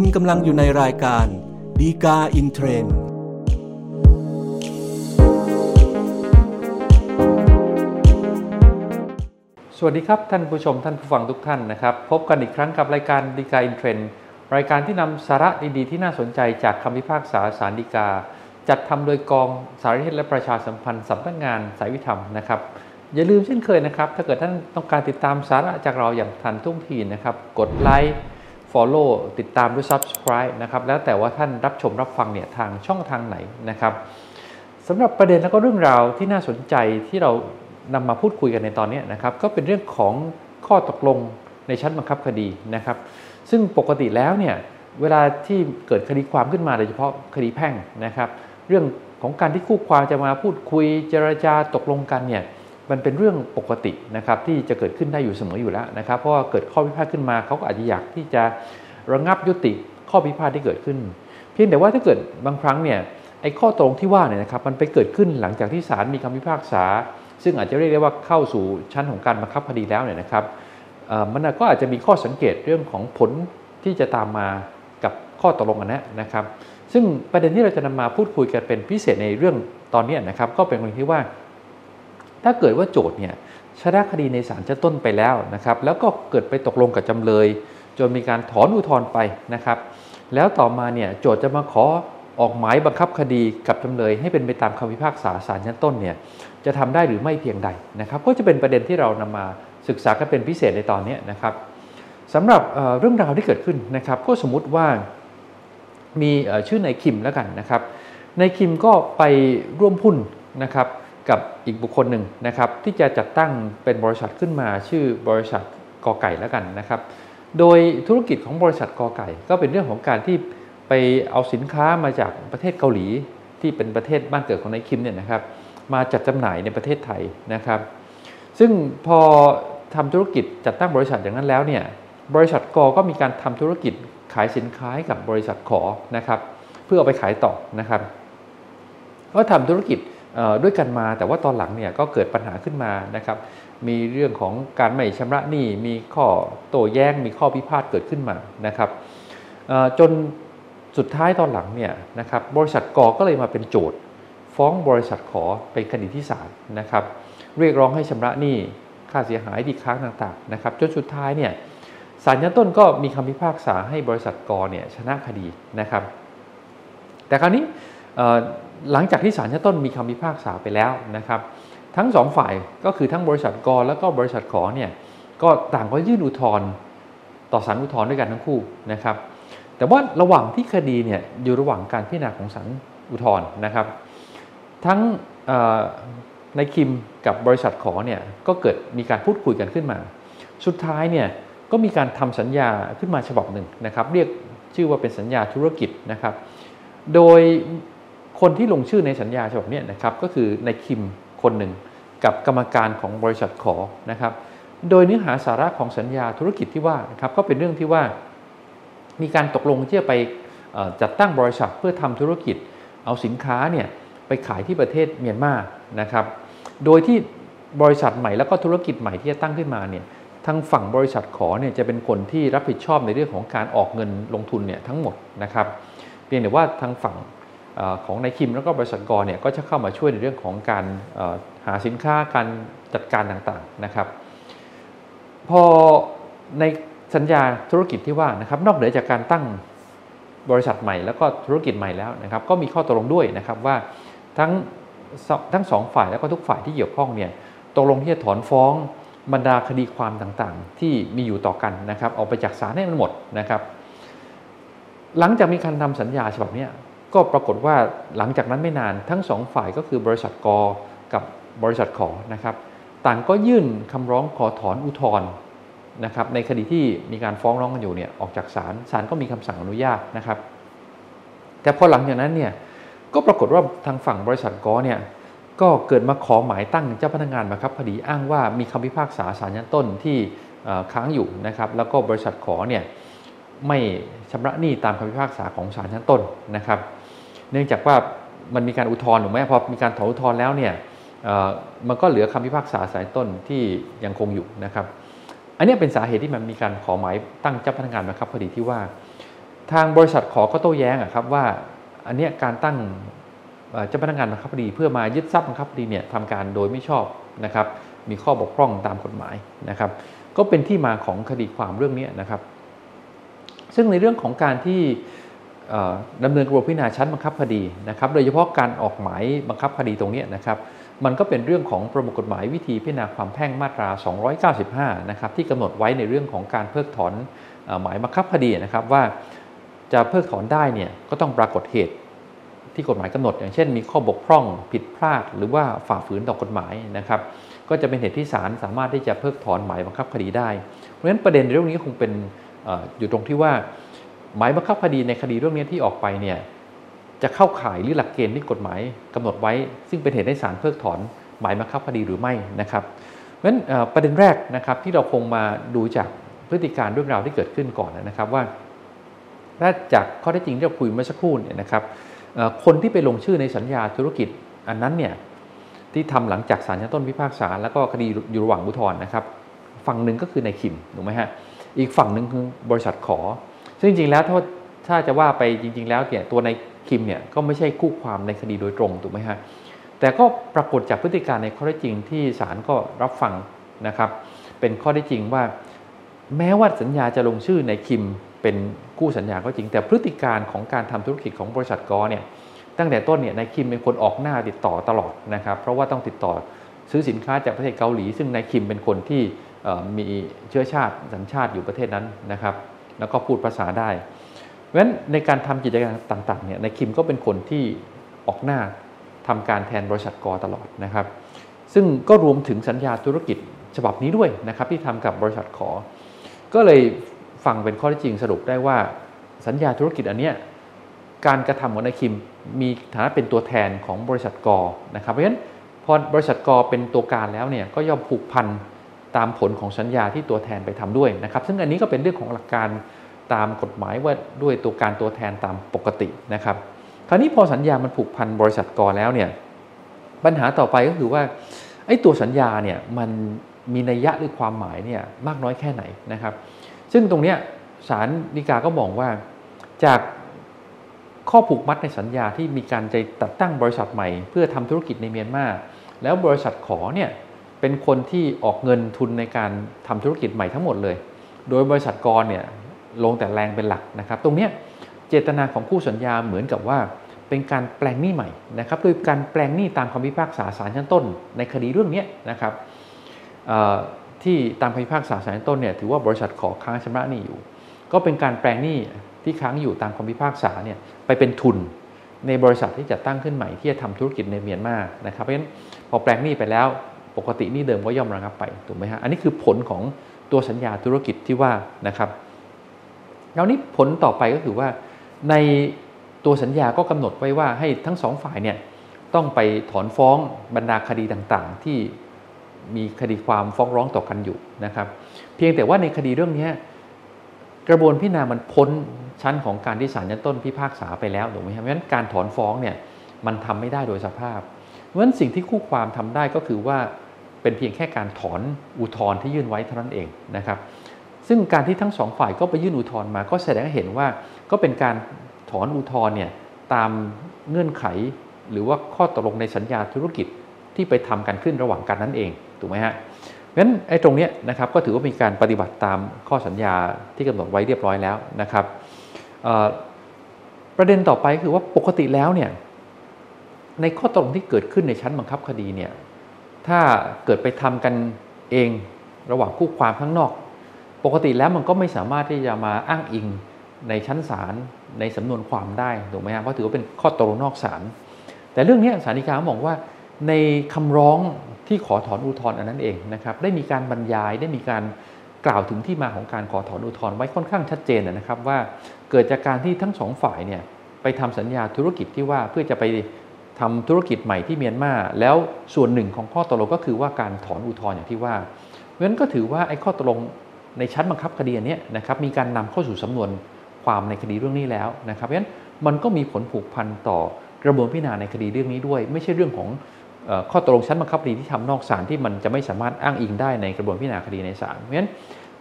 คุณกำลังอยู่ในรายการ ฎีกาอินเทรนด์สวัสดีครับ ท่านผู้ชมท่านผู้ฟังทุกท่านนะครับ พบกันอีกครั้งกับรายการฎีกาอินเทรนด์รายการที่นำสาระดีๆ ที่น่าสนใจจากคำพิพากษาศาลฎีกา จัดทำโดยกองสารนิเทศและประชาสัมพันธ์สำนักงานศาลยุติธรรมนะครับ อย่าลืมเช่นเคยนะครับ ถ้าเกิดท่านต้องการติดตามสาระจากเราอย่างทันท่วงทีนะครับ กดไลค์ Follow ติดตามด้วย Subscribe นะครับแล้วแต่ว่าท่านรับชมรับฟังเนี่ยทางช่องทางไหนนะครับสำหรับประเด็นและก็เรื่องราวที่น่าสนใจที่เรานำมาพูดคุยกันในตอนนี้นะครับก็เป็นเรื่องของข้อตกลงในชั้นบังคับคดีนะครับ ซึ่งปกติแล้วเนี่ยเวลาที่เกิดคดีความขึ้นมาโดยเฉพาะคดีแพ่งนะครับ เรื่องของการที่คู่ความจะมาพูดคุยเจรจาตกลงกันเนี่ย มันเป็นเรื่องปกตินะครับที่จะเกิดขึ้นได้อยู่เสมออยู่แล้วนะครับเพราะว่าเกิดข้อพิพาทขึ้นมาเขาก็อาจจะอยากที่จะระงับยุติข้อพิพาทที่เกิดขึ้น เพียงแต่ว่าถ้าเกิดบางครั้งเนี่ยไอ้ข้อตรงที่ว่าเนี่ยนะครับมันไปเกิดขึ้นหลังจากที่ศาลมีคำพิพากษา ซึ่งอาจจะเรียกได้ว่าเข้าสู่ชั้นของการบังคับคดีแล้วเนี่ยนะครับมันก็อาจจะมีข้อสังเกตเรื่องของผลที่จะตามมากับข้อตกลงอันนี้นะครับ ซึ่งประเด็นที่เราจะนำมาพูดคุยกันเป็นพิเศษในเรื่องตอนนี้นะครับ ก็เป็นเรื่องที่ว่า ถ้าเกิดว่าโจทย์เนี่ยชนะคดีในศาลชั้นต้นไปแล้วนะครับ แล้วก็เกิดไปตกลงกับจำเลย จนมีการถอนอุทธรณ์ไปนะครับ แล้วต่อมาเนี่ยโจทย์จะมาขอออกหมายบังคับคดีกับจำเลย ให้เป็นไปตามคำพิพากษาศาลชั้นต้นเนี่ยจะทำได้หรือไม่เพียงใดนะครับ ก็จะเป็นประเด็นที่เรานำมาศึกษากันเป็นพิเศษในตอนนี้นะครับสำหรับเรื่องราวที่เกิดขึ้นนะครับ ก็สมมติว่ามีชื่อนายคิมแล้วกันนะครับนายคิมก็ไปร่วมหุ้นนะครับ กับอีกบุคคลหนึ่งนะครับที่จะจัดตั้งเป็นบริษัทขึ้นมาชื่อบริษัทกอไก่แล้วกันนะครับ โดยธุรกิจของบริษัทกอไก่ ก็เป็นเรื่องของการที่ไปเอาสินค้ามาจากประเทศเกาหลีที่เป็นประเทศบ้านเกิดของนายคิมเนี่ยนะครับมาจัดจำหน่ายในประเทศไทยนะครับ ซึ่งพอทำธุรกิจจัดตั้งบริษัทอย่างนั้นแล้วเนี่ยบริษัทกอก็มีการทำธุรกิจขายสินค้ากับบริษัทขอนะครับ เพื่อเอาไปขายต่อนะครับก็ทำธุรกิจ ด้วยกันมา แต่ว่าตอนหลังเนี่ยก็เกิดปัญหาขึ้นมานะครับ มีเรื่องของการไม่ชำระหนี้มีข้อโต้แย้งมีข้อพิพาทเกิดขึ้นมานะครับจนสุดท้ายตอนหลังเนี่ยนะครับบริษัทกอก็เลยมาเป็นโจทย์ ฟ้องบริษัทขอเป็นคดีที่ศาลนะครับ เรียกร้องให้ชำระหนี้ค่าเสียหายที่ค้างต่างๆนะครับจนสุดท้ายเนี่ยศาลชั้นต้นก็มีคำพิพากษาให้บริษัทกอเนี่ยชนะคดีนะครับ แต่คราวนี้ หลังจากที่ศาลชั้นต้นมีคำพิพากษาไปแล้วนะครับทั้งสองฝ่ายก็คือทั้งบริษัทกอแล้วก็บริษัทขอเนี่ยก็ต่างก็ยื่นอุทธรณ์ต่อศาลอุทธรณ์ด้วยกันทั้งคู่นะครับแต่ว่าระหว่างที่คดีเนี่ยอยู่ระหว่างการพิจารณาของศาลอุทธรณ์นะครับ ทั้งในคิมกับบริษัทขอเนี่ยก็เกิดมีการพูดคุยกันขึ้นมา สุดท้ายเนี่ยก็มีการทำสัญญาขึ้นมาฉบับหนึ่งนะครับ เรียกชื่อว่าเป็นสัญญาธุรกิจนะครับ โดย คนที่ลงชื่อในสัญญาฉบับนี้นะครับก็คือในคิมคนหนึ่งกับกรรมการของบริษัทขอนะครับ โดยเนื้อหาสาระของสัญญาธุรกิจที่ว่านะครับก็เป็นเรื่องที่ว่า มีการตกลงที่จะไปจัดตั้งบริษัทเพื่อทำธุรกิจ เอาสินค้าเนี่ยไปขายที่ประเทศเมียนมานะครับ โดยที่บริษัทใหม่แล้วก็ธุรกิจใหม่ที่จะตั้งขึ้นมาเนี่ยทางฝั่งบริษัทขอเนี่ยจะเป็นคนที่รับผิดชอบในเรื่องของการออกเงินลงทุนเนี่ยทั้งหมดนะครับ เพียงแต่ว่าทางฝั่ง ของนายคิมแล้วก็บริษัทกรเนี่ยก็จะเข้ามาช่วยในเรื่องของการหาสินค้าการจัดการต่างๆนะครับ พอในสัญญาธุรกิจที่ว่านะครับนอกเหนือจากการตั้งบริษัทใหม่แล้วก็ธุรกิจใหม่แล้วนะครับ ก็มีข้อตกลงด้วยนะครับว่าทั้งทั้งสองฝ่ายแล้วก็ทุกฝ่ายที่เกี่ยวข้องเนี่ยตกลงที่จะถอนฟ้องบรรดาคดีความต่างๆ ที่มีอยู่ต่อกันนะครับออกไปจากศาลให้มันหมดนะครับ หลังจากมีการทำสัญญาฉบับนี้ ก็ปรากฏว่าหลังจากนั้นไม่นานทั้งสองฝ่ายก็คือบริษัทกอกับบริษัทขอนะครับ ต่างก็ยื่นคำร้องขอถอนอุทธรณ์นะครับ ในคดีที่มีการฟ้องร้องกันอยู่เนี่ยออกจากศาลศาลก็มีคำสั่งอนุญาตนะครับ แต่พอหลังจากนั้นเนี่ยก็ปรากฏว่าทางฝั่งบริษัทกอเนี่ยก็เกิดมาขอหมายตั้งเจ้าพนักงานมาครับคดีอ้างว่ามีคำพิพากษาศาลชั้นต้นที่ค้างอยู่นะครับ แล้วก็บริษัทขอเนี่ยไม่ชำระหนี้ตามคำพิพากษาของศาลชั้นต้นนะครับ เนื่องจากว่ามันมีการอุทธรณ์ถูกไหมพอมีการถอนอุทธรณ์แล้วเนี่ยมันก็เหลือคำพิพากษาศาลต้นที่ยังคงอยู่นะครับ อันนี้เป็นสาเหตุที่มันมีการขอหมายตั้งเจ้าพนักงานมาครับคดีที่ว่า ทางบริษัทขอก็โต้แย้งอะครับว่าอันนี้การตั้งเจ้าพนักงานบังคับคดี เพื่อมายึดทรัพย์บังคับคดีเนี่ยทำการโดยไม่ชอบนะครับ มีข้อบกพร่องตามกฎหมายนะครับ ก็เป็นที่มาของคดีความเรื่องนี้นะครับ ซึ่งในเรื่องของการที่ ดำเนินกระบวนพิจารณาชั้นบังคับคดีนะครับโดยเฉพาะการออกหมายบังคับคดีตรงนี้นะครับมันก็เป็นเรื่องของประมวลกฎหมายวิธีพิจารณาความแพ่งมาตรา 295 นะครับที่กำหนดไว้ในเรื่องของการเพิกถอนหมายบังคับคดีนะครับว่าจะเพิกถอนได้เนี่ยก็ต้องปรากฏเหตุที่กฎหมายกำหนด อย่างเช่น มีข้อบกพร่องผิดพลาด หรือว่าฝ่าฝืนต่อกฎหมายนะครับก็จะเป็นเหตุที่ศาลสามารถที่จะเพิกถอนหมายบังคับคดีได้ เพราะฉะนั้นประเด็นเรื่องนี้คงเป็นอยู่ตรงที่ว่า หมายบังคับคดีในคดีเรื่องนี้ที่ออกไปเนี่ยจะเข้าข่ายหรือหลักเกณฑ์ที่กฎหมายกำหนดไว้ ซึ่งเป็นเหตุให้ศาลเพิกถอนหมายบังคับคดีหรือไม่นะครับเพราะฉะนั้นประเด็นแรกนะครับที่เราคงมาดูจากพฤติการเรื่องราวที่เกิดขึ้นก่อนนะครับว่าถ้าจากข้อเท็จจริงที่เราคุยเมื่อสักครู่เนี่ยนะครับคนที่ไปลงชื่อในสัญญาธุรกิจอันนั้นเนี่ยที่ทำหลังจากศาลชั้นต้นพิพากษาแล้วก็คดีอยู่ระหว่างอุทธรณ์นะครับ ฝั่งหนึ่งก็คือในคิมถูกไหมฮะอีกฝั่งหนึ่งคือบริษัทขอ ซึ่งจริงๆแล้วถ้าถ้าจะว่าไปจริง ๆ แล้วเนี่ยตัวในคิมเนี่ยก็ไม่ใช่คู่ความในคดีโดยตรงถูกไหมฮะแต่ก็ปรากฏจากพฤติการในข้อเท็จริงที่ศาลก็รับฟังนะครับเป็นข้อเท็จริงว่า แม้ว่าสัญญาจะลงชื่อในคิมเป็นกู้สัญญาก็จริง แต่พฤติการของการทำธุรกิจของบริษัทกอเนี่ยตั้งแต่ต้นเนี่ยนายคิมเป็นคนออกหน้าติดต่อตลอดนะครับเพราะว่าต้องติดต่อซื้อสินค้าจากประเทศเกาหลี ซึ่งนายคิมเป็นคนที่มีเชื้อชาติสัญชาติอยู่ประเทศนั้นนะครับ แล้วก็พูดภาษาได้เพราะฉะนั้นในการทำกิจการต่างๆเนี่ยนายคิมก็เป็นคนที่ออกหน้าทำการแทนบริษัทกอตลอดนะครับ ซึ่งก็รวมถึงสัญญาธุรกิจฉบับนี้ด้วยนะครับที่ทำกับบริษัทขอ ก็เลยฟังเป็นข้อที่จริงสรุปได้ว่าสัญญาธุรกิจอันเนี้ยการกระทำของนายคิมมีฐานะเป็นตัวแทนของบริษัทกอนะครับเพราะฉะนั้นพอบริษัทกอเป็นตัวการแล้วเนี่ยก็ย่อมผูกพัน ตามผลของสัญญาที่ตัวแทนไปทำด้วยนะครับ ซึ่งอันนี้ก็เป็นเรื่องของหลักการตามกฎหมายว่าด้วยตัวการตัวแทนตามปกตินะครับ คราวนี้พอสัญญามันผูกพันบริษัทกอแล้วเนี่ยปัญหาต่อไปก็คือว่าไอ้ตัวสัญญาเนี่ยมันมีนัยยะหรือความหมายเนี่ยมากน้อยแค่ไหนนะครับ ซึ่งตรงเนี้ยศาลฎีกาก็มองว่าจากข้อผูกมัดในสัญญาที่มีการจะตัดตั้งบริษัทใหม่ เพื่อทำธุรกิจในเมียนมาแล้วบริษัทขอเนี่ย เป็นคนที่ออกเงินทุนในการทำธุรกิจใหม่ทั้งหมดเลย โดยบริษัทกรเนี่ยลงแต่แรงเป็นหลักนะครับ ตรงนี้เจตนาของคู่สัญญาเหมือนกับว่าเป็นการแปลงหนี้ใหม่นะครับโดยการแปลงหนี้ตามคำพิพากษาศาลชั้นต้น ในคดีเรื่องนี้นะครับที่ตามคำพิพากษาศาลชั้นต้นเนี่ยถือว่าบริษัทขอค้างชำระหนี้อยู่ ก็เป็นการแปลงหนี้ที่ค้างอยู่ตามคำพิพากษาเนี่ยไปเป็นทุนในบริษัทที่จะตั้งขึ้นใหม่ที่จะทำธุรกิจในเมียนมานะครับเพราะฉะนั้นพอแปลงหนี้ไปแล้ว ปกตินี้เดิมก็ย่อมระงับไปถูกไหมฮะอันนี้คือผลของตัวสัญญาธุรกิจที่ว่านะครับแล้วนี้ผลต่อไปก็คือว่าในตัวสัญญาก็กำหนดไว้ว่าให้ทั้งสองฝ่ายเนี่ยต้องไปถอนฟ้องบรรดาคดีต่างๆ ที่มีคดีความฟ้องร้องต่อกันอยู่นะครับ เพียงแต่ว่าในคดีเรื่องนี้กระบวนพิจารณามันพ้นชั้นของการที่ศาลชั้นต้นพิพากษาไปแล้วถูกไหมครับเพราะฉะนั้นการถอนฟ้องเนี่ยมันทำไม่ได้โดยสภาพเพราะฉะนั้นสิ่งที่คู่ความทำได้ก็คือว่า เป็นเพียงแค่การถอนอุทธรณ์ที่ยื่นไว้เท่านั้นเองนะครับ ซึ่งการที่ทั้งสองฝ่ายก็ไปยื่นอุทธรณ์มาก็แสดงให้เห็นว่าก็เป็นการถอนอุทธรณ์เนี่ยตามเงื่อนไข หรือว่าข้อตกลงในสัญญาธุรกิจที่ไปทำกันขึ้นระหว่างกันนั่นเองถูกไหมฮะงั้นไอ้ตรงนี้นะครับก็ถือว่ามีการปฏิบัติตามข้อสัญญาที่กำหนดไว้เรียบร้อยแล้วนะครับประเด็นต่อไปคือว่าปกติแล้วเนี่ยในข้อตกลงที่เกิดขึ้นในชั้นบังคับคดีเนี่ย ถ้าเกิดไปทำกันเองระหว่างคู่ความข้างนอก ปกติแล้วมันก็ไม่สามารถที่จะมาอ้างอิงในชั้นศาลในสำนวนความได้ถูกไหมครับเพราะถือว่าเป็นข้อตกลงนอกศาลแต่เรื่องนี้ศาลฎีกามองว่าในคำร้องที่ขอถอนอุทธรณ์อันนั้นเองนะครับได้มีการบรรยายได้มีการกล่าวถึงที่มาของการขอถอนอุทธรณ์ไว้ค่อนข้างชัดเจนนะครับว่าเกิดจากการที่ทั้งสองฝ่ายเนี่ยไปทำสัญญาธุรกิจที่ว่าเพื่อจะไป ทำธุรกิจใหม่ที่เมียนมาแล้วส่วนหนึ่งของข้อตกลงก็คือว่าการถอนอุทธรณ์อย่างที่ว่าเพราะฉะนั้นก็ถือว่าไอ้ข้อตกลงในชั้นบังคับคดีอันนี้นะครับมีการนำเข้าสู่สำนวนความในคดีเรื่องนี้แล้วนะครับเพราะฉะนั้นมันก็มีผลผูกพันต่อกระบวนพิจารณาในคดีเรื่องนี้ด้วย ไม่ใช่เรื่องของข้อตกลงชั้นบังคับคดีที่ทำนอกศาลที่มันจะไม่สามารถอ้างอิงได้ในกระบวนพิจารณาคดีในศาลเพราะฉะนั้น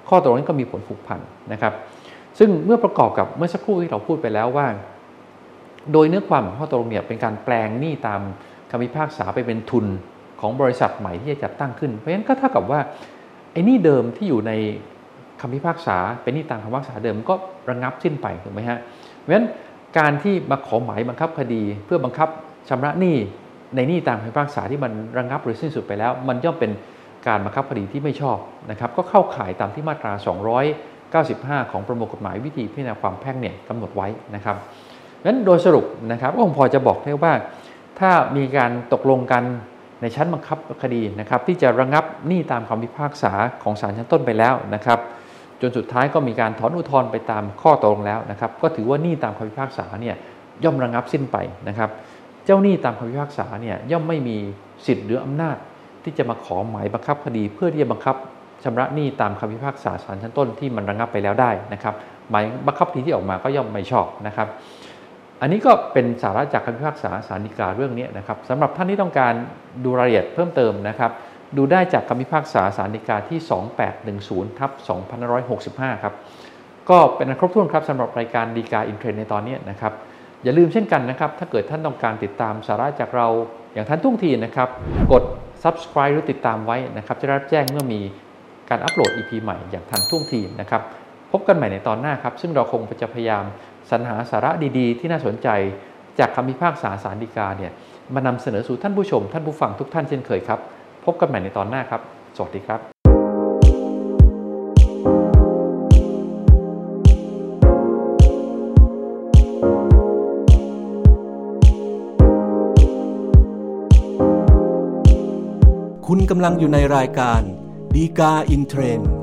ข้อตกลงนี้ก็มีผลผูกพันนะครับ ซึ่งเมื่อประกอบกับเมื่อสักครู่ที่เราพูดไปแล้วว่า โดยเนื้อความของข้อตกลงเนี่ยเป็นการแปลงหนี้ตามคำพิพากษาไปเป็นทุนของบริษัทใหม่ที่จะจัดตั้งขึ้น เพราะฉะนั้นก็เท่ากับว่าไอ้นี่เดิมที่อยู่ในคำพิพากษาเป็นหนี้ตามคำพิพากษาเดิมก็ระงับสิ้นไปถูกไหมฮะ เพราะฉะนั้นการที่มาขอหมายบังคับคดี เพื่อบังคับชำระหนี้ในหนี้ตามคำพิพากษาที่มันระงับหรือสิ้นสุดไปแล้ว มันย่อมเป็นการบังคับคดีที่ไม่ชอบนะครับก็เข้าข่ายตามที่มาตรา 295 ของประมวลกฎหมายวิธีพิจารณาความแพ่งเนี่ยกำหนดไว้นะครับเพ นั้นโดยสรุปนะครับก็คงพอจะบอกได้ว่า ถ้ามีการตกลงกันในชั้นบังคับคดีนะครับ ที่จะระงับหนี้ตามคำพิพากษาของศาลชั้นต้นไปแล้วนะครับ จนสุดท้ายก็มีการถอนอุทธรณ์ไปตามข้อตกลงแล้วนะครับ ก็ถือว่าหนี้ตามคำพิพากษาเนี่ยย่อมระงับสิ้นไปนะครับ เจ้าหนี้ตามคำพิพากษาเนี่ยย่อมไม่มีสิทธิ์หรืออำนาจ ที่จะมาขอหมายบังคับคดี เพื่อที่จะบังคับชำระหนี้ตามคำพิพากษาศาลชั้นต้นที่มันระงับไปแล้วได้นะครับหมายบังคับคดีที่ออกมาก็ย่อมไม่ชอบนะครับ อันนี้ก็เป็นสาระจากคำพิพากษาศาลฎีกาเรื่องนี้นะครับสำหรับท่านที่ต้องการดูรายละเอียดเพิ่มเติมนะครับ ดูได้จากคำพิพากษาศาลฎีกาที่ 2810ทับ2565 ครับ ก็เป็นครบถ้วนครับสำหรับรายการดีกาอินเทรนในตอนนี้นะครับ อย่าลืมเช่นกันนะครับ ถ้าเกิดท่านต้องการติดตามสาระจากเราอย่างท่านทุ่งทีนะครับ กด subscribe หรือติดตามไว้นะครับ จะได้รับแจ้งเมื่อมีการอัปโหลด EP ใหม่อย่างทันท่วงทีนะครับ พบกันใหม่ในตอนหน้าครับ ซึ่งเราคงจะพยายาม สรรหาสาระดีๆ ที่น่าสนใจจากคำพิพากษาสารดีกาเนี่ยมานำเสนอสู่ท่านผู้ชม ท่านผู้ฟังทุกท่านเช่นเคยครับ พบกันใหม่ในตอนหน้าครับ สวัสดีครับคุณกำลังอยู่ในรายการดีกาอินเทรนด์